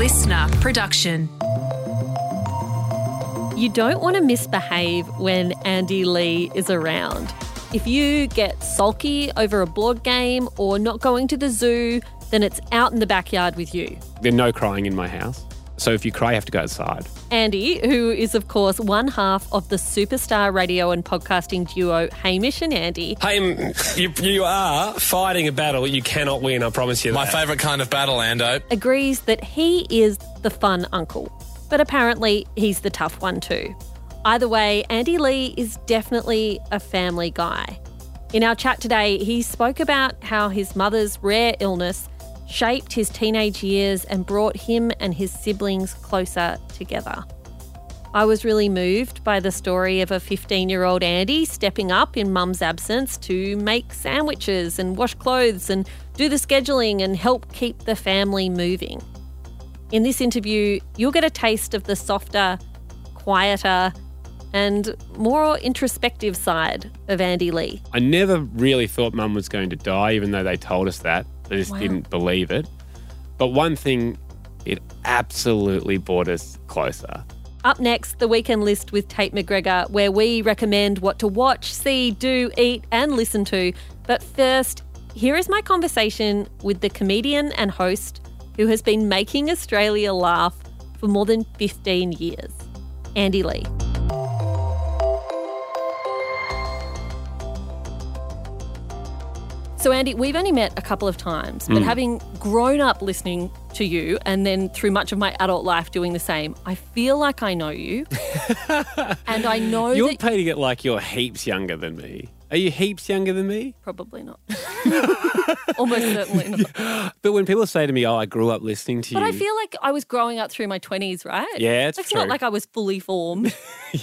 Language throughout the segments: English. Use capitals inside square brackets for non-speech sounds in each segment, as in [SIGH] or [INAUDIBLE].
listener production. You don't want to misbehave when Andy Lee is around. If you get sulky over a board game or not going to the zoo, then it's out in the backyard with you. There's no crying in my house. So if you cry, you have to go outside. Andy, who is, of course, one half of the superstar radio and podcasting duo Hamish and Andy, Hey, you, you are fighting a battle you cannot win, I promise you My favourite kind of battle, Ando. agrees that he is the fun uncle. But apparently, he's the tough one too. Either way, Andy Lee is definitely a family guy. In our chat today, he spoke about how his mother's rare illness shaped his teenage years and brought him and his siblings closer together. I was really moved by the story of a 15 year old Andy stepping up in mum's absence to make sandwiches and wash clothes and do the scheduling and help keep the family moving. In this interview, you'll get a taste of the softer, quieter, and more introspective side of Andy Lee. I never really thought mum was going to die, even though they told us that. I just Wow. didn't believe it. But one thing, it absolutely brought us closer. Up next, the weekend list with Tate McGregor, where we recommend what to watch, see, do, eat, and listen to. But first, here is my conversation with the comedian and host who has been making Australia laugh for more than 15 years, Andy Lee. So, Andy, we've only met a couple of times, but hmm. having grown up listening to you and then through much of my adult life doing the same, I feel like I know you. [LAUGHS] and I know You're that. painting it like you're heaps younger than me. Are you heaps younger than me? Probably not. [LAUGHS] Almost certainly not. [LAUGHS] But when people say to me, "Oh, I grew up listening to But you," I feel like I was growing up through my 20s, right? Yeah, it's It's not like I was fully formed.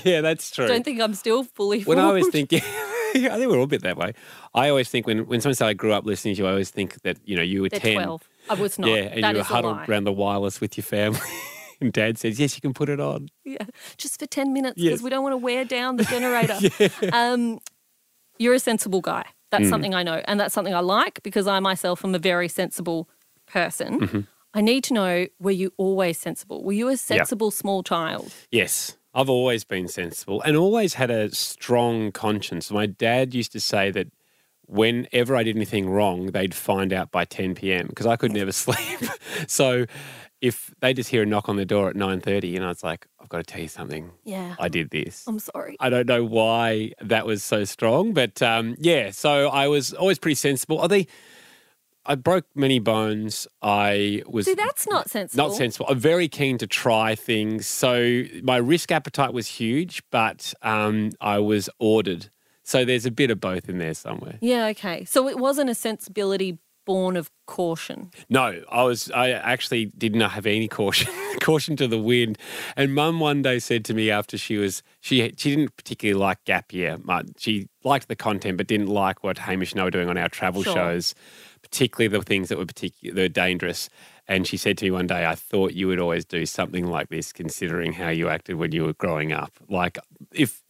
yeah, that's true. Don't think I'm still fully formed. when. I was think, yeah, I [LAUGHS] think we're all a bit that way. I always think when, when someone says I grew up listening to you, I always think that you know you were They're ten, 12. I was not. yeah, and That you were huddled around the wireless with your family. [LAUGHS] and Dad says, "Yes, you can put it on." Yeah, just for 10 minutes because Yes. we don't want to wear down the generator. [LAUGHS] um, you're a sensible guy. That's Mm. something I know. And that's something I like because I myself am a very sensible person. Mm-hmm. I need to know were you always sensible? Were you a sensible small child? Yes, I've always been sensible and always had a strong conscience. My dad used to say that whenever I did anything wrong, they'd find out by 10 p.m. because I could never [LAUGHS] sleep. so if they just hear a knock on the door at 9:30, you know, it's like I've got to tell you something. Yeah. I did this. I'm sorry. I don't know why that was so strong, but um, yeah. So I was always pretty sensible. Are they? I broke many bones. I was See, that's not sensible. not sensible. I'm very keen to try things. So my risk appetite was huge, but um, I was ordered. So there's a bit of both in there somewhere. Yeah, okay. So it wasn't a sensibility born of caution. No, I was. I actually did not have any caution. [LAUGHS] caution to the wind. And Mum one day said to me after she was she she didn't particularly like Gap Year. She liked the content, but didn't like what Hamish and I were doing on our travel Sure. shows, particularly the things that were particular that were dangerous. And she said to me one day, "I thought you would always do something like this, considering how you acted when you were growing up. Like if."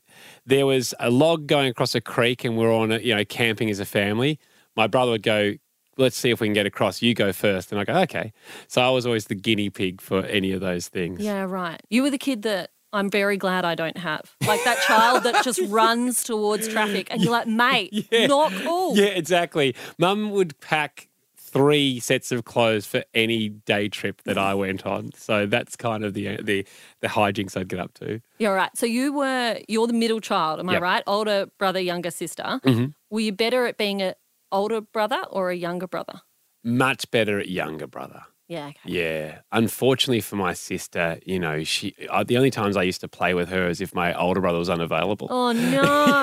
There was a log going across a creek, and we're on, a, you know, camping as a family. My brother would go, let's see if we can get across. You go first. And I go, okay. So I was always the guinea pig for any of those things. Yeah, right. You were the kid that I'm very glad I don't have. Like that child that just [LAUGHS] runs towards traffic and you're like, mate, [LAUGHS] Yeah. not cool. Yeah, exactly. Mum would pack three sets of clothes for any day trip that I went on. So that's kind of the the the hijinks I'd get up to. You're right. So you were you're the middle child, am I right? Older brother, younger sister. Mhm. Were you better at being a older brother or a younger brother? Much better at younger brother. Yeah, okay. Yeah. Unfortunately for my sister, you know, she uh, the only times I used to play with her is if my older brother was unavailable. Oh [LAUGHS] no.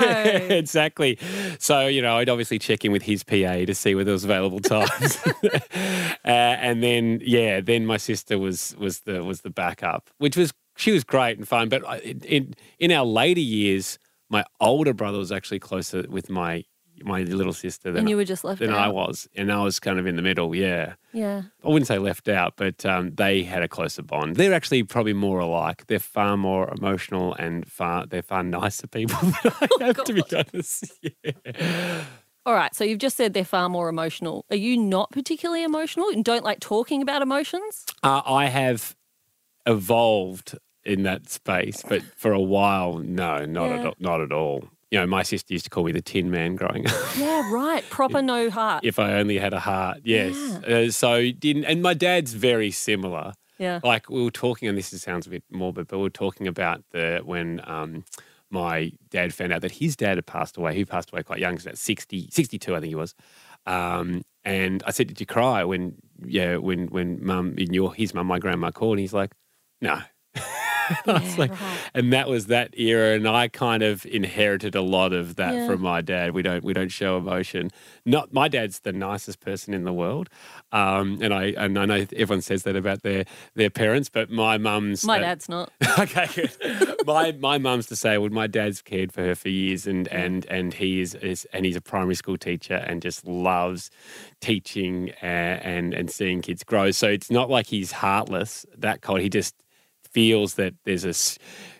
exactly. So, you know, I'd obviously check in with his PA to see whether there was available times. [LAUGHS] uh, and then, yeah, then my sister was was the was the backup, which was she was great and fun. But in in, in our later years, my older brother was actually closer with my my little sister than and you were just left than out. I was, and I was kind of in the middle. Yeah. Yeah. I wouldn't say left out, but um, they had a closer bond. They're actually probably more alike. They're far more emotional and far they're far nicer people [LAUGHS] than I Oh, have, to be honest. [LAUGHS] Yeah. All right, so you've just said they're far more emotional. Are you not particularly emotional and don't like talking about emotions? Uh, I have evolved in that space, but for a while, no, not Yeah. at all, not at all. You know, my sister used to call me the Tin Man growing up. Yeah, right. [LAUGHS] Proper no heart. if I only had a heart, yes. Uh, so didn't, and my dad's very similar. Yeah. Like we were talking, and this sounds a bit morbid, but we were talking about the when um, my dad found out that his dad had passed away. He passed away quite young, he was about 60, 62, I think he was. Um, and I said, "Did you cry when yeah when when mum in your his mum my grandma called?" And he's like, "No." [LAUGHS] [LAUGHS] Yeah, like, right. and that was that era, and I kind of inherited a lot of that Yeah. from my dad. We don't we don't show emotion. Not my dad's the nicest person in the world, um, and I and I know everyone says that about their their parents, but my mum's My uh, dad's not. [LAUGHS] okay, good. my my mum's disabled. My dad's cared for her for years, and and and he is, is and he's a primary school teacher and just loves teaching and, and and seeing kids grow. So it's not like he's heartless. That cold. He just feels that there's a.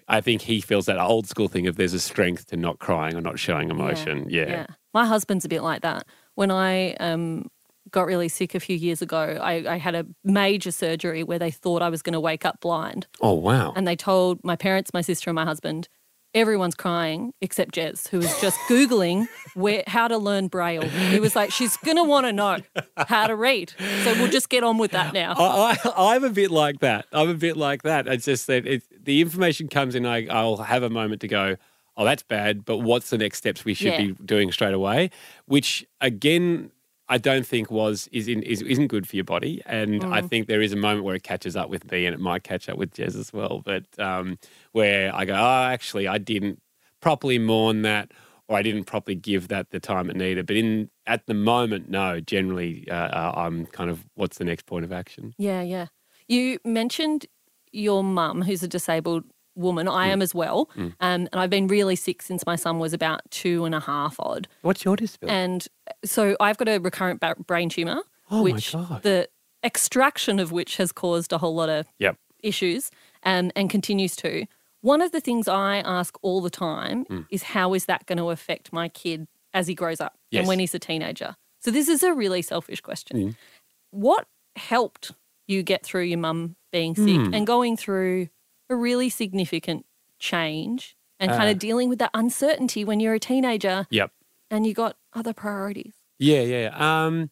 I think he feels that old school thing of there's a strength to not crying or not showing emotion. Yeah. My husband's a bit like that. When I um, got really sick a few years ago, I, I had a major surgery where they thought I was going to wake up blind. Oh wow. And they told my parents, my sister, and my husband, everyone's crying except Jez, who was just Googling where how to learn Braille. He was like, she's going to want to know how to read. So we'll just get on with that now. I, I, I'm a bit like that. I'm a bit like that. It's just that it, the information comes in. I, I'll have a moment to go. Oh, that's bad. But what's the next steps we should Yeah. be doing straight away? Which again, I don't think was is in, is isn't good for your body. And I Mm. think there is a moment where it catches up with me, and it might catch up with Jez as well. But um, where I go, oh, actually, I didn't properly mourn that, or I didn't properly give that the time it needed. But in at the moment, no. Generally, uh, uh, I'm kind of what's the next point of action? Yeah, yeah. You mentioned your mum, who's a disabled woman. I am as well. Um, and I've been really sick since my son was about two and a half odd. What's your disability? And so I've got a recurrent ba- brain tumor, Oh my which God. the extraction of which has caused a whole lot of Yep. issues um, and continues to. One of the things I ask all the time Mm. is how is that going to affect my kid as he grows up Yes. and when he's a teenager? So this is a really selfish question. Mm. What helped you get through your mum being sick Hmm. and going through a really significant change and kind Uh. of dealing with that uncertainty when you're a teenager Yep. and you got other priorities? Yeah, yeah. Um,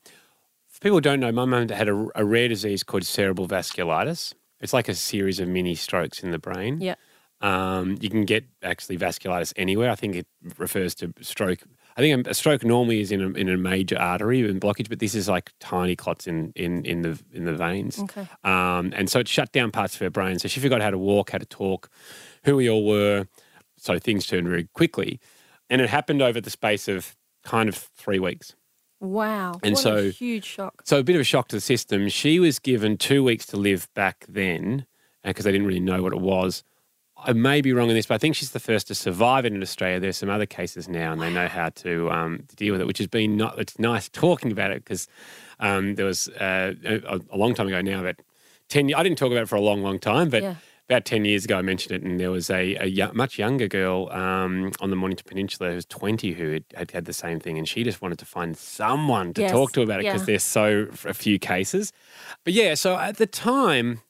for people who don't know, my mum had a, a rare disease called cerebral vasculitis. It's like a series of mini strokes in the brain. Yeah. Um, you can get actually vasculitis anywhere. I think it refers to stroke. I think a stroke normally is in a, in a major artery and blockage, but this is like tiny clots in in in the in the veins. Okay. Um, and so it shut down parts of her brain. So she forgot how to walk, how to talk, who we all were. So things turned very quickly, and it happened over the space of kind of three weeks. Wow. And what a so- huge shock. So a bit of a shock to the system. She was given two weeks to live back then because they didn't really know what it was. I may be wrong in this, but I think she's the first to survive it in Australia. There's some other cases now, and they know how to, um, to deal with it, which has been not. It's nice talking about it because um, there was uh, a, a long time ago now, about 10 I didn't talk about it for a long, long time, but Yeah. about 10 years ago, I mentioned it, and there was a, a much younger girl um, on the Mornington Peninsula who was 20 who had, had had the same thing, and she just wanted to find someone to Yes, talk to about it because yeah. there's so a few cases. But yeah, so at the time,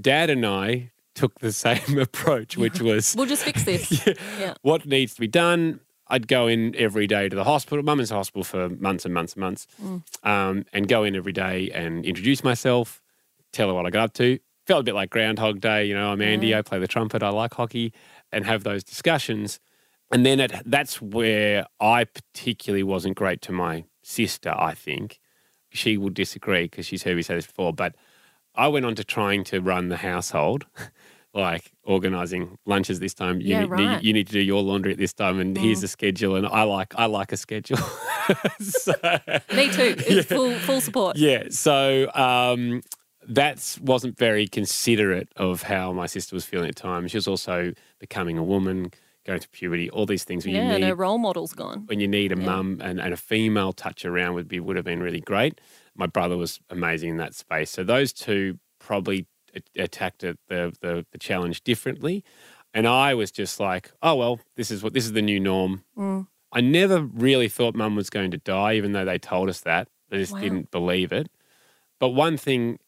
Dad and I took the same [LAUGHS] approach, which was We'll just fix this. [LAUGHS] yeah. what needs to be done. I'd go in every day to the hospital. Mum is hospital for months and months and months, um, and go in every day and introduce myself, tell her what I got up to. Felt a bit like Groundhog Day, you know. I'm Andy. I play the trumpet. I like hockey, and have those discussions. And then it, that's where I particularly wasn't great to my sister. I think she would disagree because she's heard me say this before, but I went on to trying to run the household, [LAUGHS] like organizing lunches this time. You, Yeah, need, right. you need to do your laundry at this time, and here's a schedule. And I like I like a schedule. [LAUGHS] so, Me too. [LAUGHS] It's full full support. yeah, so um, that wasn't very considerate of how my sister was feeling at times. She was also becoming a woman, going through puberty, all these things. Where Yeah, you and need, her role model's gone. when you need a Yeah. mum and, and a female touch around would be would have been really great. My brother was amazing in that space. So those two probably attacked it, the, the the challenge differently. And I was just like, oh well, this is what this is the new norm. Mm. I never really thought mum was going to die, even though they told us that. I just Wow. didn't believe it. But one thing,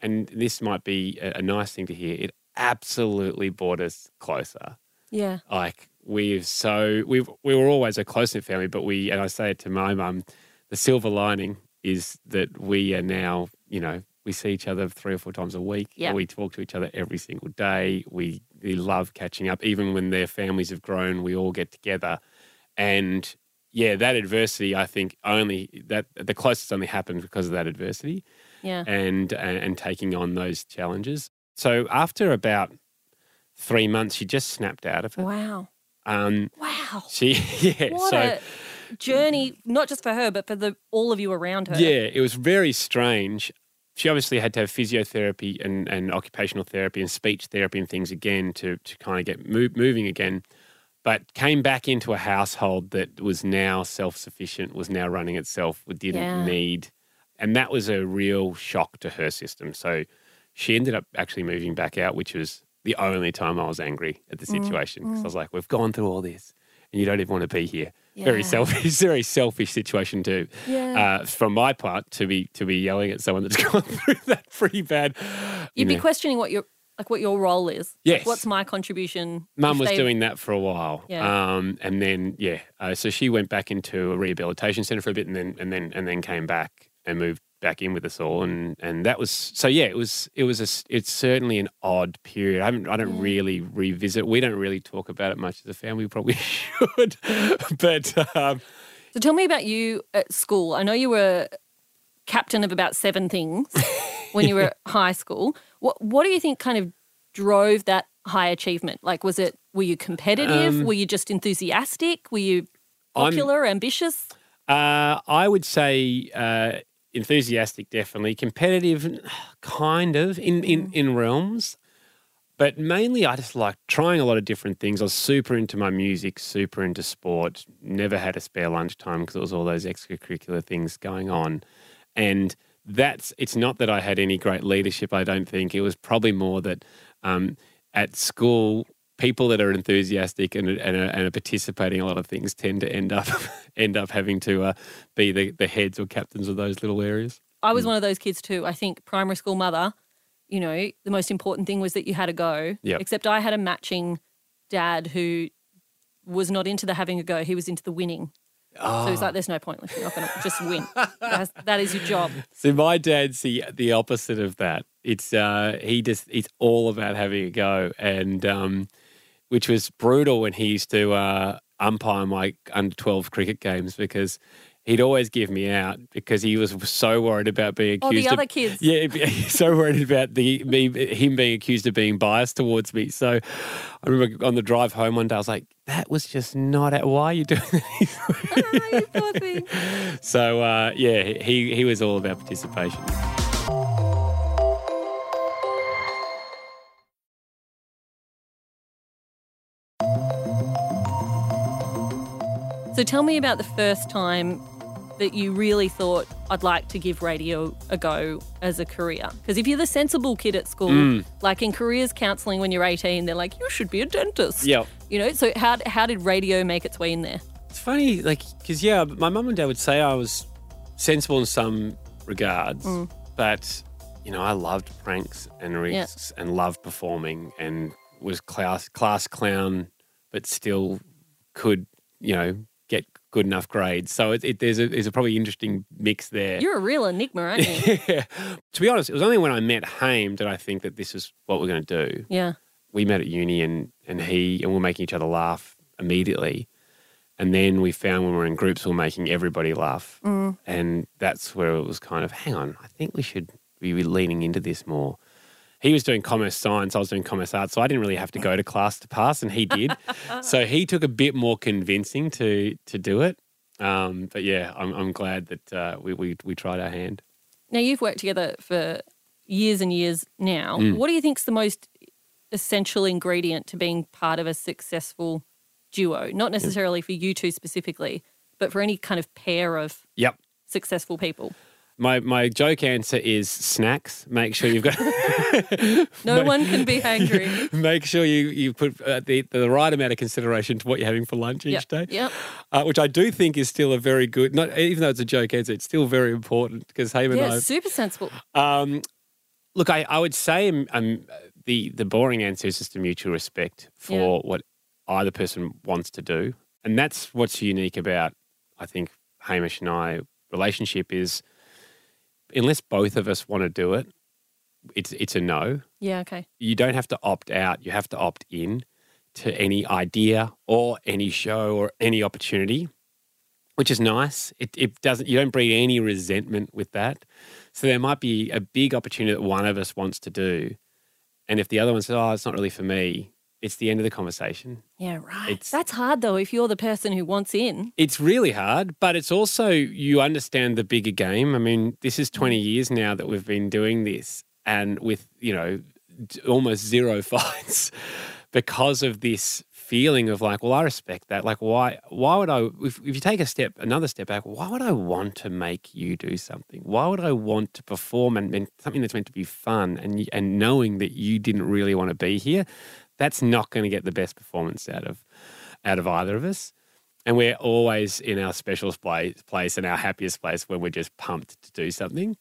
and this might be a, a nice thing to hear, it absolutely brought us closer. Yeah. Like we've so we've we were always a close knit family, but we and I say it to my mum, the silver lining is that we are now, you know, we see each other three or four times a week. Yeah. We talk to each other every single day. We we love catching up. Even when their families have grown, we all get together. And yeah, that adversity, I think only that the closest only happened because of that adversity Yeah. and, and and taking on those challenges. So after about three months, she just snapped out of it. Wow. Um, Wow. she [LAUGHS] yeah. What so a journey, not just for her, but for the all of you around her. yeah, it was very strange. She obviously had to have physiotherapy and, and occupational therapy and speech therapy and things again to to kind of get move, moving again. But came back into a household that was now self sufficient, was now running itself, didn't Yeah. need, and that was a real shock to her system. So she ended up actually moving back out, which was the only time I was angry at the Mm, situation because I was like, "We've gone through all this, and you don't even want to be here." Very selfish, [LAUGHS] very selfish situation too. Yeah. Uh, from my part, to be to be yelling at someone that's [LAUGHS] gone through that pretty bad. you You'd be know. questioning what your like what your role is. Like, what's my contribution? Mum was they've- doing that for a while, Yeah. um, and then yeah, uh, so she went back into a rehabilitation centre for a bit, and then and then and then came back and moved back in with us all, and and that was so yeah, it was it was a it's certainly an odd period. I haven't I don't Yeah. really revisit. We don't really talk about it much as a family. We probably [LAUGHS] should, but um, So tell me about you at school. I know you were captain of about seven things [LAUGHS] when you were at high school. What what do you think kind of drove that high achievement? Like was it were you competitive? Um, were you just enthusiastic? Were you I'm- popular, ambitious? Uh, I would say uh, enthusiastic, definitely. Competitive, kind of in, in, in realms. But mainly, I just like trying a lot of different things. I was super into my music, super into sport. Never had a spare lunchtime because it was all those extracurricular things going on. And that's it's not that I had any great leadership. I don't think it was probably more that um, at school, people that are enthusiastic and and are, and are participating a lot of things tend to end up [LAUGHS] end up having to uh, be the, the heads or captains of those little areas. I Mm. was one of those kids too. I think primary school mother, you know, the most important thing was that you had a go. Yep. Except I had a matching dad who was not into the having a go. He was into the winning. So he's like, there's no point. You're not going to just win. That's, that is your job. [LAUGHS] So my dad's the the opposite of that. It's uh, he just it's all about having a go, and um, which was brutal when he used to uh, umpire my under twelve cricket games because he'd always give me out because he was so worried about being Oh, accused the of other kids. Yeah, [LAUGHS] so worried about the me him being accused of being biased towards me. So I remember on the drive home one day, I was like, "That was just not. At, why are you doing [LAUGHS] this?" Ah, [LAUGHS] you poor thing. so uh, yeah, he he was all about participation. So tell me about the first time that you really thought I'd like to give radio a go as a career. Because if you're the sensible kid at school, Mm. like in careers counselling when you're 18, they're like, you should be a dentist. Yep. You know, so how, how did radio make its way in there? It's funny, like, because yeah, my mum and dad would say I was sensible in some regards, Mm. but you know, I loved pranks and risks and loved performing and was class class clown, but still could you know good enough grades. So it, it, there's a there's a probably interesting mix there. You're a real enigma, aren't you? [LAUGHS] yeah. To be honest, it was only when I met Hame that I think that this is what we're going to do. yeah. we met at uni and and he and we we're making each other laugh immediately. And then we found when we were in groups, we were making everybody laugh. Mm. And that's where it was kind of, hang on, I think we should be leaning into this more. He was doing commerce science, I was doing commerce arts, so I didn't really have to go to class to pass, and he did. [LAUGHS] so he took a bit more convincing to to do it. Um, but yeah, I'm, I'm glad that uh, we, we we tried our hand. Now you've worked together for years and years now. Mm. What do you think's the most essential ingredient to being part of a successful duo? Not necessarily for you two specifically, but for any kind of pair of Yep. successful people. My my joke answer is snacks. Make sure you've got. [LAUGHS] No one can be hangry. [LAUGHS] Make sure you you put uh, the the right amount of consideration to what you're having for lunch each Yep. day. Yep. Uh, which I do think is still a very good. Not even though it's a joke answer, it's still very important because Hame Yeah, and I. super sensible. Um, look, I, I would say um, um, the the boring answer is just a mutual respect for what either person wants to do, and that's what's unique about I think Hamish and I relationship is unless both of us want to do it, it's it's a no. Yeah, okay. You don't have to opt out. You have to opt in to any idea or any show or any opportunity, which is nice. It, it doesn't. You don't breed any resentment with that. So there might be a big opportunity that one of us wants to do, and if the other one says, "Oh, it's not really for me," it's the end of the conversation. Yeah, right. It's- That's hard though if you're the person who wants in. It's really hard, but it's also you understand the bigger game. I mean, this is 20 mm. years now that we've been doing this and with, you know, almost zero [LAUGHS] fights because of this feeling of like, well, I respect that. Like why why would I if, if you take a step another step back, why would I want to make you do something? Why would I want to perform and, and something that's meant to be fun and and knowing that you didn't really want to be here? That's not going to get the best performance out of out of either of us. And we're always in our special place, place and our happiest place when we're just pumped to do something.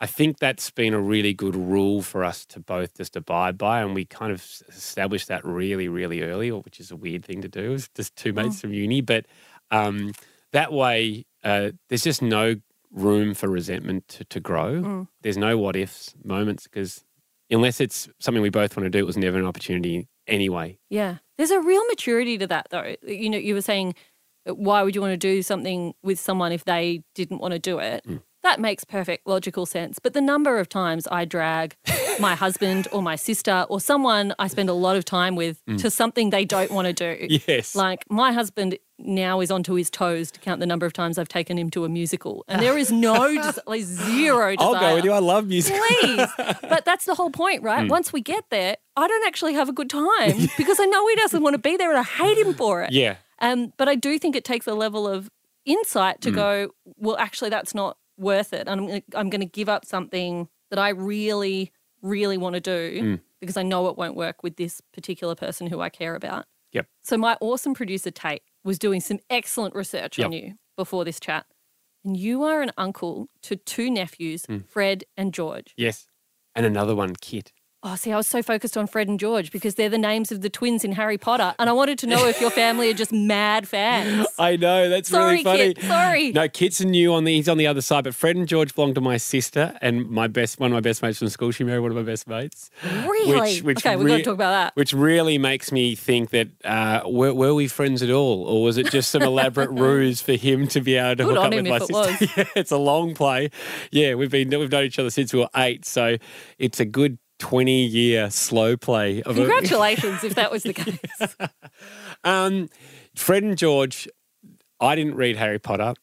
I think that's been a really good rule for us to both just abide by. And we kind of established that really, really early, which is a weird thing to do. It's just two mates from uni. But um, that way, uh, there's just no room for resentment to, to grow. There's no what ifs moments because unless it's something we both want to do, it was never an opportunity anyway. Yeah. There's a real maturity to that though. You know, you were saying uh, why would you want to do something with someone if they didn't want to do it? That makes perfect logical sense. But the number of times I drag my husband or my sister or someone I spend a lot of time with to something they don't want to do. Yes. Like my husband now is onto his toes to count the number of times I've taken him to a musical. And there is no, [LAUGHS] des- like zero desire. I'll go with you. I love music. Please. But that's the whole point, right? Hmm. Once we get there, I don't actually have a good time [LAUGHS] because I know he doesn't want to be there and I hate him for it. Yeah. Um, but I do think it takes a level of insight to go, well, actually, that's not worth it. And I'm, I'm going to give up something that I really, really want to do Hmm. because I know it won't work with this particular person who I care about. Yep. So my awesome producer, Tate, was doing some excellent research on you before this chat. And you are an uncle to two nephews, Hmm. Fred and George. Yes. And another one, Kit. Oh, see, I was so focused on Fred and George because they're the names of the twins in Harry Potter. And I wanted to know if your family are just mad fans. [LAUGHS] I know that's Sorry, really funny. Kit. Sorry. No, Kit's new on the he's on the other side, but Fred and George belong to my sister and my best one of my best mates from school. She married one of my best mates. Really? Which, which okay, we've got to talk about that. Which really makes me think that uh, were, were we friends at all, or was it just some elaborate [LAUGHS] ruse for him to be able to Good hook up with my it sister? [LAUGHS] yeah, it's a long play. Yeah, we've been we've known each other since we were eight, so it's a good twenty year slow play of a, Congratulations if that was the case. [LAUGHS] Um, Fred and George, I didn't read Harry Potter.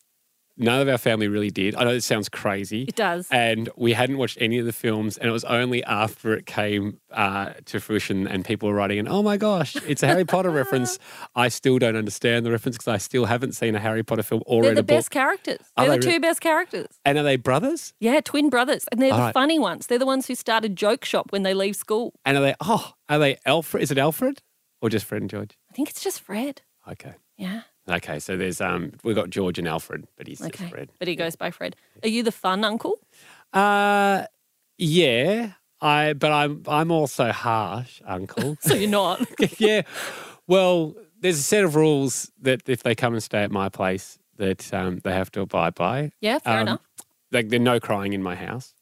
None of our family really did. I know this sounds crazy. It does. And we hadn't watched any of the films, and it was only after it came uh, to fruition and people were writing in, oh my gosh, it's a Harry Potter [LAUGHS] reference. I still don't understand the reference because I still haven't seen a Harry Potter film or They're read the a book. best characters. Are They're the they two best characters. And are they brothers? Yeah, twin brothers. And they're All the right. funny ones. They're the ones who started Joke Shop when they leave school. And are they, oh, are they Alfred? Is it Alfred or just Fred and George? I think it's just Fred. Okay. Yeah. Okay. So there's, um, we've got George and Alfred, but he's Okay. Fred. But he goes by Fred. Are you the fun uncle? Uh, yeah. I, but I'm, I'm also harsh, Uncle. [LAUGHS] So you're not. [LAUGHS] yeah. Well, there's a set of rules that if they come and stay at my place, that um, they have to abide by. yeah, fair Um, enough. Like, there's no crying in my house.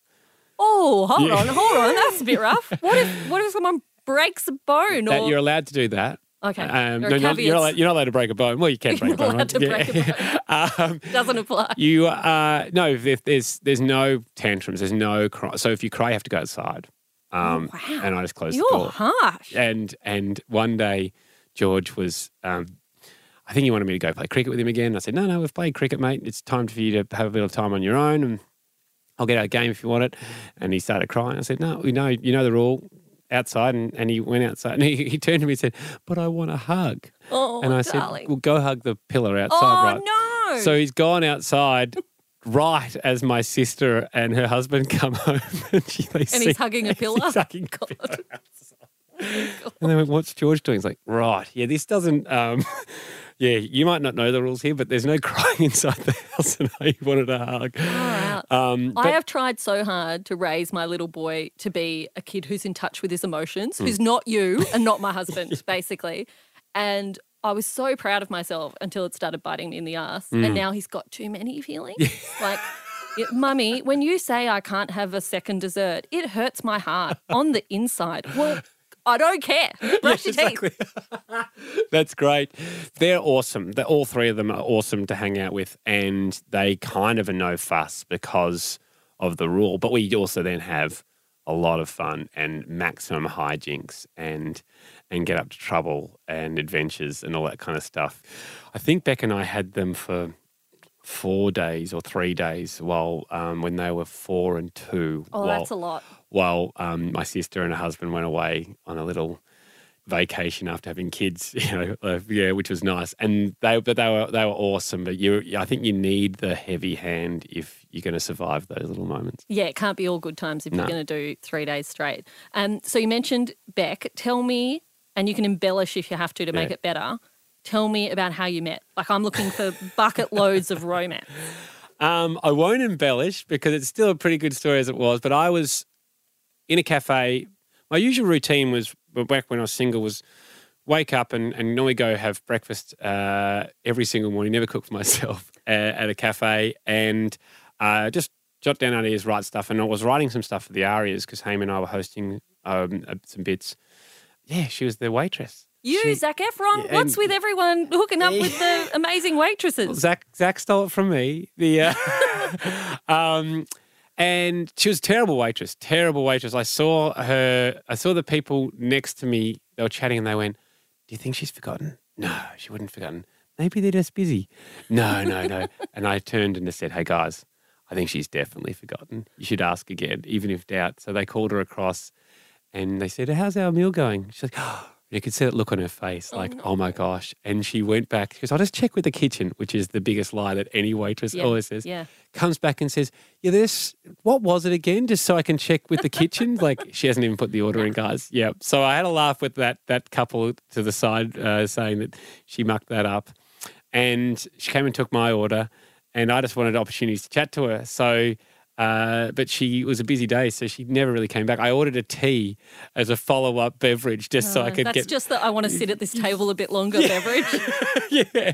Oh, hold Yeah. on, hold on. That's a bit [LAUGHS] rough. What if what if someone breaks a bone That or you're allowed to do that. Okay. Um, no, are you're, not allowed, you're not allowed to break a bone. Well, you can't [LAUGHS] break You're a bone. allowed to right? break a [LAUGHS] um, doesn't apply? you uh, no, if, there's there's no tantrums, there's no cry. So if you cry, you have to go outside. Um, Oh, wow. And I just close You're the door. harsh. and and one day George was um, I think he wanted me to go play cricket with him again. I said, No, no, we've played cricket, mate. It's time for you to have a bit of time on your own and I'll get out a game if you want it. And he started crying. I said, No, you know, you know the rule outside and, and he went outside and he, he turned to me and said, But I want a hug. Oh, and I darling. said, Well go hug the pillar outside, oh right? no. So he's gone outside right as my sister and her husband come [LAUGHS] home, and, she, they And see- he's hugging a [LAUGHS] pillar. He's hugging a pillar. [LAUGHS] And they went, "What's George doing?" He's like, "Right, yeah, this doesn't." Um, yeah, you might not know the rules here, but there's no [LAUGHS] crying inside the house, and I wanted a hug. Um, I have tried so hard to raise my little boy to be a kid who's in touch with his emotions, Hmm. who's not you and not my [LAUGHS] husband, basically. And I was so proud of myself until it started biting me in the ass. Hmm. And now he's got too many feelings. Like, it- Mummy, when you say I can't have a second dessert, it hurts my heart on the inside. Well, I don't care. [LAUGHS] Brush your teeth. [LAUGHS] That's great. They're awesome. They're, all three of them are awesome to hang out with, and they kind of are no fuss because of the rule. But we also then have a lot of fun and maximum hijinks and and get up to trouble and adventures and all that kind of stuff. I think Bec and I had them for four days or three days while um, when they were four and two. Oh, while, that's a lot. While um, my sister and her husband went away on a little vacation after having kids, [LAUGHS] you know, uh, yeah, which was nice. And they, but they were they were awesome. But you, I think you need the heavy hand if you're going to survive those little moments. Yeah, it can't be all good times if No. you're going to do three days straight. Um, so you mentioned Bec. Tell me, and you can embellish if you have to to make it better. Tell me about how you met. Like I'm looking for bucket [LAUGHS] loads of romance. Um, I won't embellish because it's still a pretty good story as it was. But I was in a cafe. My usual routine was back when I was single was wake up and, and normally go have breakfast uh, every single morning. Never cook for [LAUGHS] myself uh, at a cafe and uh, just jot down ideas, write stuff. And I was writing some stuff for the ARIAs because Hame and I were hosting um, uh, some bits. Yeah, she was the waitress. You, She- Zac Efron, Yeah, what's with everyone hooking up with the [LAUGHS] amazing waitresses? Zac Zac stole it from me. The uh, [LAUGHS] um, and she was a terrible waitress. Terrible waitress. I saw her. I saw the people next to me. They were chatting, and they went, "Do you think she's forgotten?" No, she wouldn't have forgotten. Maybe they're just busy. No, no, no. [LAUGHS] and I turned and I said, "Hey guys, I think she's definitely forgotten. You should ask again, even if doubt." So they called her across, and they said, "How's our meal going?" She's like. Oh, You could see that look on her face, like, oh, my gosh. And she went back. She goes, I'll just check with the kitchen, which is the biggest lie that any waitress Yeah, always says. yeah. Comes back and says, Yeah, this, what was it again? Just so I can check with the kitchen. [LAUGHS] like, she hasn't even put the order in, guys. Yeah. So I had a laugh with that that couple to the side uh, saying that she mucked that up. And she came and took my order. And I just wanted opportunities to chat to her. So, uh, but she it was a busy day, so she never really came back. I ordered a tea as a follow up beverage just so I Uh, could That's get just that I want to sit at this [LAUGHS] table a bit longer beverage. [LAUGHS] yeah.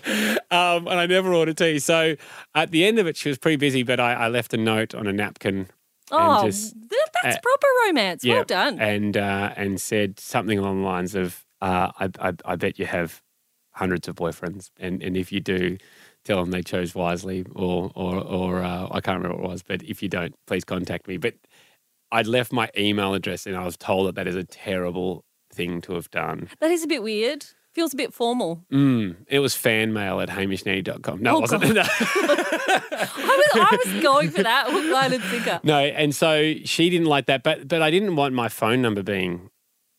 Um, and I never ordered tea. So at the end of it, she was pretty busy, but I, I left a note on a napkin. Oh, just, th- that's uh, proper romance. yeah, Well done. And uh, and said something along the lines of, uh, I, I, I bet you have hundreds of boyfriends, and, and if you do, tell them they chose wisely, or or or uh, I can't remember what it was, but if you don't, please contact me. But I'd left my email address, and I was told that that is a terrible thing to have done. That is a bit weird. Feels a bit formal. Mm, it was fan mail at hamishandandy.com. No, Oh, it wasn't. No. [LAUGHS] I was, I was going for that hook, line, and sinker. No, and so she didn't like that, but but I didn't want my phone number being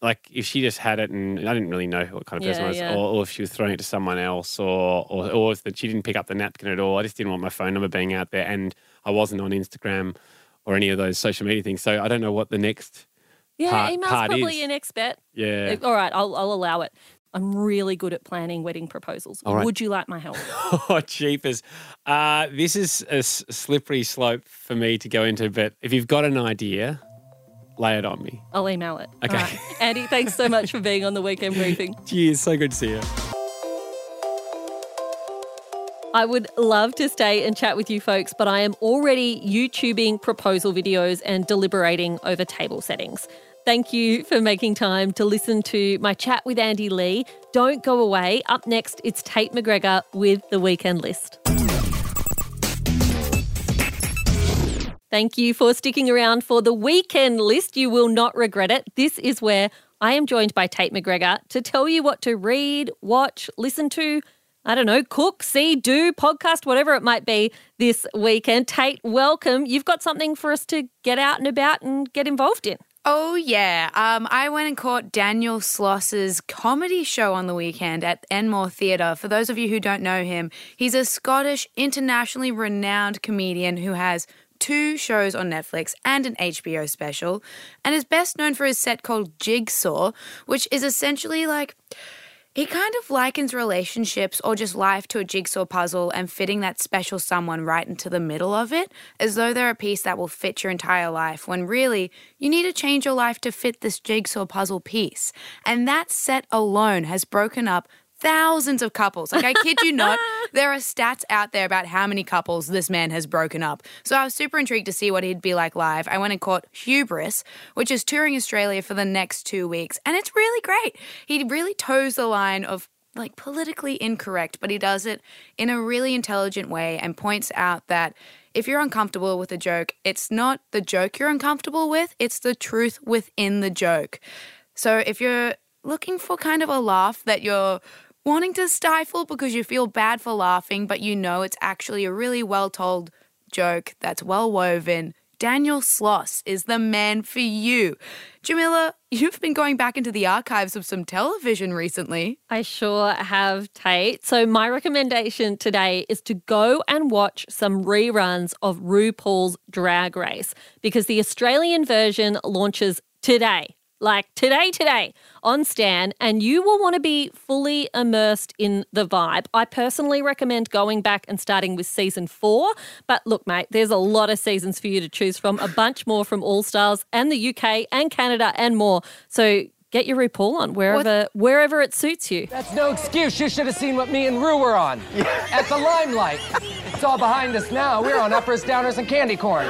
like if she just had it and I didn't really know what kind of person Yeah, I was, yeah. or, or if she was throwing it to someone else, or or or if that she didn't pick up the napkin at all. I just didn't want my phone number being out there, and I wasn't on Instagram or any of those social media things. So I don't know what the next. Yeah, Part- email's part probably is. your next bet. Yeah. All right, I'll, I'll allow it. I'm really good at planning wedding proposals. Right. Would you like my help? [LAUGHS] Oh, jeepers. Uh, this is a s- slippery slope for me to go into, but if you've got an idea, lay it on me. I'll email it. Okay. right. Andy, thanks so much for being on the weekend briefing. [LAUGHS] Cheers. So good to see you. I would love to stay and chat with you folks, but I am already YouTubing proposal videos and deliberating over table settings. Thank you for making time to listen to my chat with Andy Lee. Don't go away. Up next, it's Tate McGregor with the weekend list. Thank you for sticking around for the weekend list. You will not regret it. This is where I am joined by Tate McGregor to tell you what to read, watch, listen to, I don't know, cook, see, do, podcast, whatever it might be this weekend. Tate, welcome. You've got something for us to get out and about and get involved in. Oh, yeah. Um, I went and caught Daniel Sloss's comedy show on the weekend at Enmore Theatre. For those of you who don't know him, he's a Scottish, internationally renowned comedian who has two shows on Netflix and an HBO special, and is best known for his set called Jigsaw, which is essentially like. He kind of likens relationships or just life to a jigsaw puzzle and fitting that special someone right into the middle of it, as though they're a piece that will fit your entire life, when really, you need to change your life to fit this jigsaw puzzle piece. And that set alone has broken up thousands of couples. Like, I kid you not, [LAUGHS] there are stats out there about how many couples this man has broken up. So I was super intrigued to see what he'd be like live. I went and caught Hubris, which is touring Australia for the next two weeks, and it's really great. He really toes the line of like politically incorrect, but he does it in a really intelligent way and points out that if you're uncomfortable with a joke, it's not the joke you're uncomfortable with, it's the truth within the joke. So if you're looking for kind of a laugh that you're wanting to stifle because you feel bad for laughing, but you know it's actually a really well told joke that's well woven. Daniel Sloss is the man for you. Jamila, you've been going back into the archives of some television recently. I sure have, Tate. So, my recommendation today is to go and watch some reruns of RuPaul's Drag Race because the Australian version launches today like today, today on Stan, and you will want to be fully immersed in the vibe. I personally recommend going back and starting with season four. But look, mate, there's a lot of seasons for you to choose from, a bunch more from All Stars and the UK and Canada and more. So get your RuPaul on wherever what? wherever it suits you. That's no excuse. You should have seen what me and Ru were on at the limelight. It's all behind us now. We're on uppers, downers, and candy corn.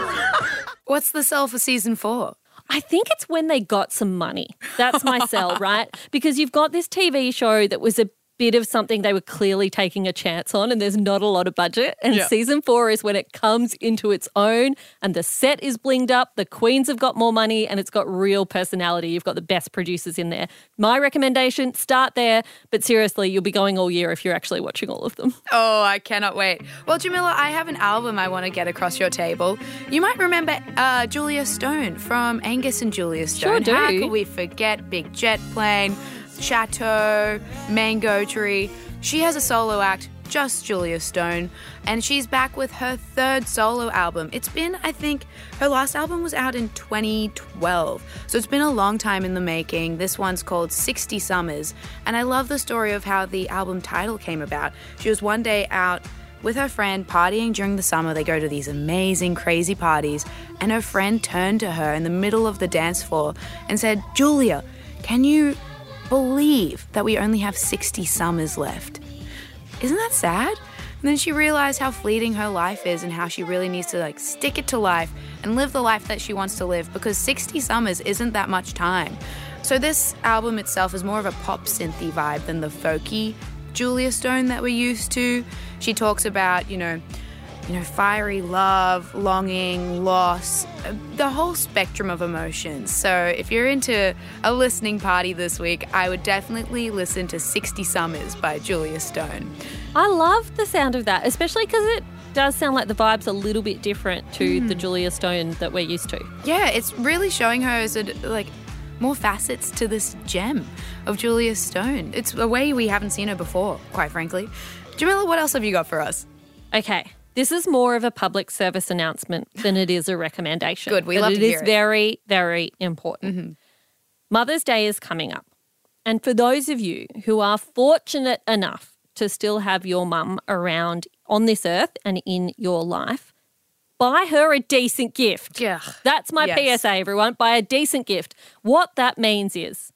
What's the sell for season four? I think it's when they got some money. That's my sell, [LAUGHS] right? Because you've got this TV show that was a bit of something they were clearly taking a chance on, and there's not a lot of budget. And yeah. season four is when it comes into its own, and the set is blinged up. The queens have got more money, and it's got real personality. You've got the best producers in there. My recommendation: start there. But seriously, you'll be going all year if you're actually watching all of them. Oh, I cannot wait. Well, Jamila, I have an album I want to get across your table. You might remember uh, Julia Stone from Angus and Julia Stone. Sure do. How could we forget Big Jet Plane? Chateau, Mango Tree. She has a solo act, just Julia Stone, and she's back with her third solo album. It's been, I think, her last album was out in 2012, so it's been a long time in the making. This one's called 60 Summers, and I love the story of how the album title came about. She was one day out with her friend partying during the summer. They go to these amazing, crazy parties, and her friend turned to her in the middle of the dance floor and said, Julia, can you believe that we only have 60 summers left. Isn't that sad? And then she realized how fleeting her life is and how she really needs to like stick it to life and live the life that she wants to live because 60 summers isn't that much time. So this album itself is more of a pop synthy vibe than the folky Julia Stone that we're used to. She talks about, you know, you know, fiery love, longing, loss, the whole spectrum of emotions. So if you're into a listening party this week, I would definitely listen to 60 Summers by Julia Stone. I love the sound of that, especially because it does sound like the vibe's a little bit different to mm. the Julia Stone that we're used to. Yeah, it's really showing her as a, like more facets to this gem of Julia Stone. It's a way we haven't seen her before, quite frankly. Jamila, what else have you got for us? Okay. This is more of a public service announcement than it is a recommendation. Good, we love it to hear is very, very important. Mm-hmm. Mother's Day is coming up. And for those of you who are fortunate enough to still have your mum around on this earth and in your life, buy her a decent gift. Yeah. That's my yes. PSA, everyone. Buy a decent gift. What that means is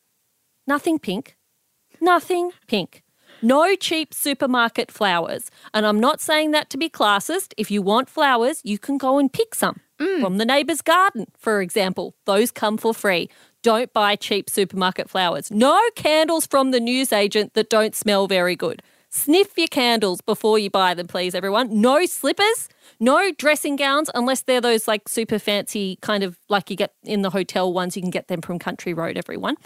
nothing pink, nothing pink. No cheap supermarket flowers. And I'm not saying that to be classist. If you want flowers, you can go and pick some mm. from the neighbour's garden, for example. Those come for free. Don't buy cheap supermarket flowers. No candles from the newsagent that don't smell very good. Sniff your candles before you buy them, please, everyone. No slippers, no dressing gowns, unless they're those like super fancy kind of like you get in the hotel ones. You can get them from Country Road, everyone.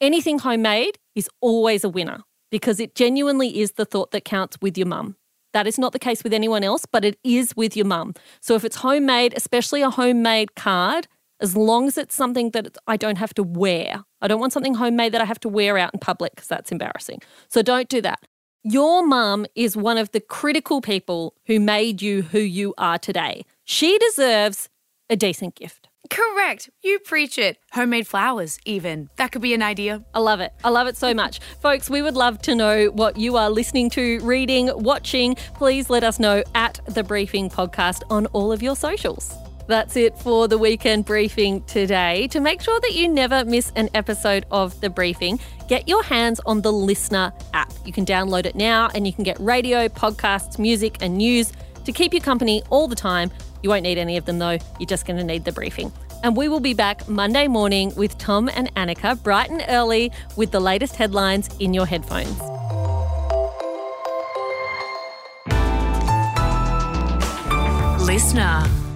Anything homemade is always a winner because it genuinely is the thought that counts with your mum. That is not the case with anyone else, but it is with your mum. So if it's homemade, especially a homemade card, as long as it's something that I don't have to wear. I don't want something homemade that I have to wear out in public because that's embarrassing. So don't do that. Your mum is one of the critical people who made you who you are today. She deserves a decent gift. Correct. You preach it. Homemade flowers, even. That could be an idea. I love it. I love it so much. Folks, we would love to know what you are listening to, reading, watching. Please let us know at the Briefing Podcast on all of your socials. That's it for the weekend briefing today. To make sure that you never miss an episode of the briefing, get your hands on the LiSTNR app. You can download it now and you can get radio, podcasts, music, and news to keep you company all the time. You won't need any of them though, you're just going to need the briefing. And we will be back Monday morning with Tom and Annika bright and early with the latest headlines in your headphones. LiSTNR.